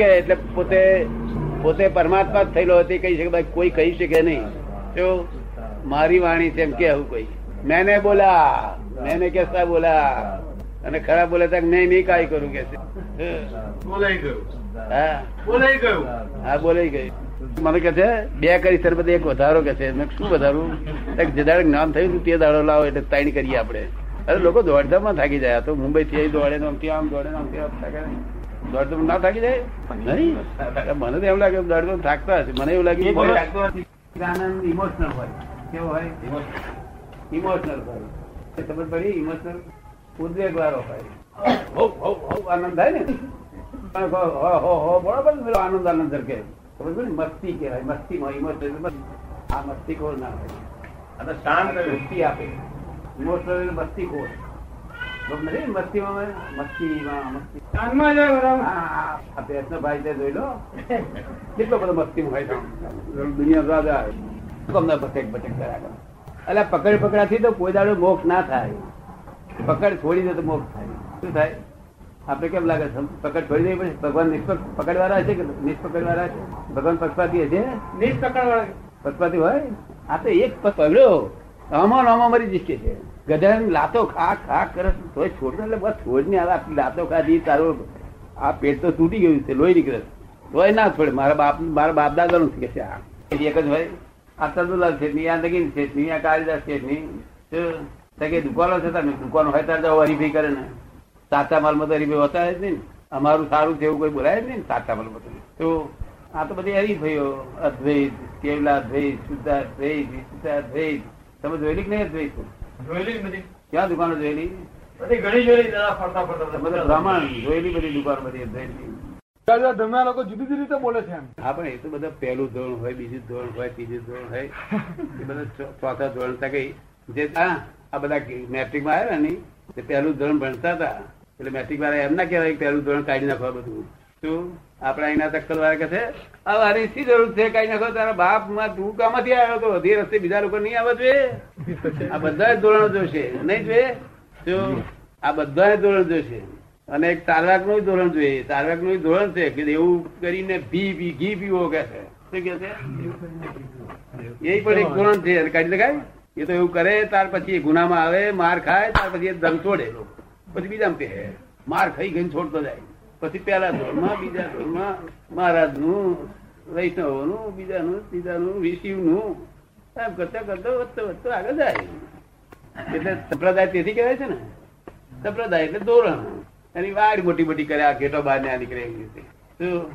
કે એટલે પોતે પોતે પરમાત્મા જ થયેલો હતી કહી શકે ભાઈ કોઈ કહી શકે નહીં. તો મારી વાણી છે એમ કે આવું કોઈ. મેને બોલા મેને કેસા બોલા. અને ખરાબ બોલે તો નહીં નહીં કાંઈ કરું કે બોલાઈ ગયું. હા. બોલાઈ ગયું. હા બોલાઈ ગયું. મને કે છે બે કરી તરફ એક વધારો કે છે. મેં શું વધારું? એક જે દાડે જ્ઞાન થયું તે દાડો લાવો એટલે તાણી કરીએ આપણે. અરે લોકો દોડધામમાં થાકી જાય. તો મુંબઈ થી દોડે આમ દોડે આમ થાકે દોડધામ ના થાકી જાય? નહીં. મને તો એમ લાગે દોડધામ થાકતા હશે. મને એવું લાગે. આનંદ ઇમોશનલ હોય. કેવો હોય? ઇમોશનલ હોય. ખબર પડી? ઇમોશનલ ઉદ્વેગ વાળો હોય. હો હો હો આનંદ થાય ને? હો હો હો બરોબર આનંદ આનંદ ઝરકે? ખબર પડે મસ્તી કહેવાય મસ્તીમાં ઇમોશનલ આ મસ્તી કોણ ના હોય. આ તો શાંત. મસ્તી આપે. ઇમોશનલ મસ્તી ખોર કેટલો બધો મસ્તી હોય દુનિયા રાજા કમના ભટેક ભટેક કર્યા કરે? એટલે પકડ પકડાથી તો કોઈ દાડો મોક્ષ ના થાય. પકડ છોડી દે તો મોક્ષ થાય. શું થાય? આપણે કેમ લાગે પકડ છોડી દેવી પડે ભગવાન નિષ્પક પકડવાળા છે કે નિષ્પકડવાળા છે? ભગવાન પક્ષપાતી હશે? નીચ પકડવાળા. પક્ષપાતી હોય? આ તો એક પકડ્યો. આમાં આમાં મરી જશે. છે ગધાની લાતો ખા ખા કરે તોય છોડ એટલે બસ છોડ ને આટલી લાતો ખાધી તારો આ પેટ તો તૂટી ગયું છે લોહી નીકળે તો તોય ના છોડે. મારા બાપ મારા બાપ દાદા નું કે છે આ? એક જ હોય. આ તદુલાલ છે આ નગીન છે આ કાળીદાસ છે શું કે દુકાનો છે તમે દુકાનો હોય ત્યારે તો હરીફી કરે ને. સાચા માલમાં તો હરીફી હોતા જ નહીં અમારું સારું છે એવું કોઈ બોલાય જ નહીં સાચા માલમાં તો. તો આ તો બધી હરીફાઈઓ. અદ્વૈત કેવલા અદ્વૈત શુદ્ધાદ્વૈત વિશુદ્ધાદ્વૈત. તમે જોયેલી કે નહીં અદ્વૈત? જોયેલી બધી. ક્યાં દુકાનો જોયેલી? બધી ઘણી જોયેલી દાદા ફરતા ફરતા બધા. બ્રાહ્મણ જોયેલી બધી દુકાન બધી અદ્વૈતની દાદા તમે લોકો જુદી જુદી રીતે બોલે છે હા પણ એ તો બધા પહેલું ધોરણ હોય બીજું ધોરણ હોય ત્રીજું ધોરણ હોય. એ બધા ચો- ચોથા ધોરણ તક જે આ બધા મેટ્રિકમાં આવ્યા ને તે પહેલું ધોરણ ભણતા હતા. એટલે મેટ્રિક વાળા એમ ના કહેવાય પહેલું ધોરણ કાઢી નાખવા બધું. શું? આપડા અહીંના ચક્કર વાળા કે વારી શી જરૂર છે? કઈ નાખો, તારા બાપમાં તું કામાંથી આવ્યો તો અધી રસ્તે બીજા લોકો નહીં આવે જોઈએ. આ બધા ધોરણ જોશે. નહીં જોઈએ? જો આ બધા ધોરણ જોશે. અને એક તારવાકનું ધોરણ જોઈએ. તારવાકનું ધોરણ છે કે એવું કરીને ભી પી ઘી પીવો કે છે. શું કે છે? એ પણ એક ધોરણ છે. કાઢી લગાય એ તો એવું કરે, ત્યાર પછી ગુનામાં આવે, માર ખાય, ત્યાર પછી દમ છોડે. પછી બીજા પે માર ખાઈ ગઈ છોડતો જાય. પછી પેલા ધોરણમાં, બીજા ધોરણમાં મહારાજનું વૈષ્ણવનું બીજા નું ત્રીજા નું એમ કરતા કરતા વધતો વધતો આગળ જાય. એટલે સંપ્રદાય તેથી કહેવાય છે ને. સંપ્રદાય એટલે ધોરણ. એની વાડ મોટી મોટી કરે, આ ઘેટો બહાર ના નીકળે એવી રીતે. શું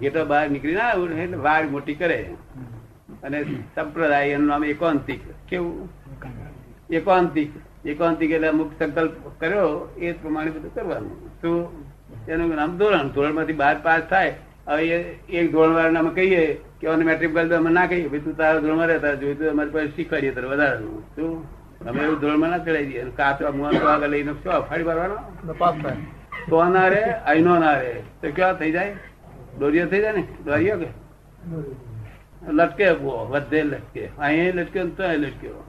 ઘેટો બહાર નીકળી ના આવે એટલે વાડ મોટી કરે. અને સંપ્રદાય એનું નામ એકાંતિક. કેવું? એકાંતિક. એકાંતિક એટલે અમુક સંકલ્પ કર્યો, એ પ્રમાણે બધું કરવાનું. શું એનું નામ ધોરણ. ધોરણમાંથી બાર પાસ થાય. હવે એક ધોરણ વાળા અમે કહીએ કે અમે મેટ્રિક કરી અમે ના કહીએ. ભાઈ તું તારા ધોરણમાં રહેતા જોયું તો અમારી પાસે શીખવાડીએ તારે વધારાનું શું? અમે એવું ધોરણમાં ના ચડાવી દઈએ. કાચવા મુઆ તો આગળ લઈને શું ફાડી મારવાનો પાસ થાય. તો ના રે અહીંનો ના રે. તો કેવા થઈ જાય? દોરિયો થઈ જાય ને? દોરિયો કે? લટકે બો વધે લટકે. અહીં લટકે તો અહીં લટક્યો.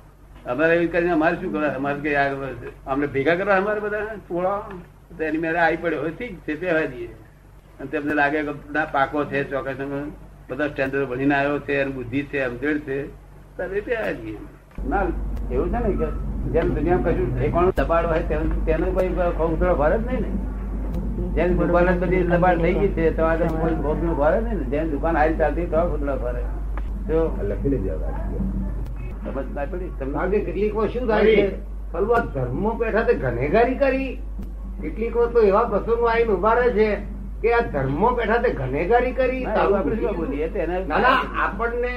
અમારે એવી કરીને અમારે શું કરે અમારે કે આગળ અમને ભેગા કરવા અમારે બધા? તો એની મેરે આવી પડ્યો. હોય ઠીક છે પહેવા દઈએ. અને તેમને લાગે કે ના પાકો છે ચોક્કસ. બધા સ્ટેન્ડર્ડ ભણીને આવ્યો છે અને બુદ્ધિ છે સમજણ છે. તમે પહેવા દઈએ. ના એવું છે ને કે જેમ દુનિયામાં કશું ઠેકાણું દબાડ હોય તેમ તેનું કોઈ ખોખરો ભરે જ નહીં ને. જેમ દુકાન જ બધી દબાણ થઈ ગઈ છે તમારે કોઈ ખોખરું ભરે નહીં ને. જેમ દુકાન હારી ચાલતી તો ખોખરો ભરે. જો લખી લેજો સમજ ના પડી તમને? કેટલીક વાર શું થાય છે? પેલું ધર્મો બેઠા તે ઘનેગારી કરી. કેટલીક વાર તો એવા પ્રસંગો આવીને ઊભા રહે છે કે આ ધર્મો બેઠા તે ઘનેગારી કરી આપણને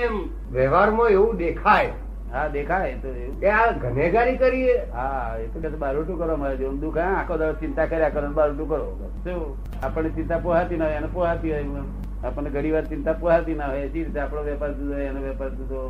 વ્યવહારમાં એવું દેખાય. હા દેખાય તો કે આ ઘનેગારી કરી હા એ તો કે બારોટું કરો મારે જેવું. દુઃખ આખો દાડો ચિંતા કર્યા કરો બારોટું કરો. શું? આપણને ચિંતા પોહાતી ના હોય એને પોહાતી હોય આપણને ઘણી વાર ચિંતા પોહાતી ના હોય. એ રીતે આપણો વેપાર જુદો એનો વેપાર જુદો.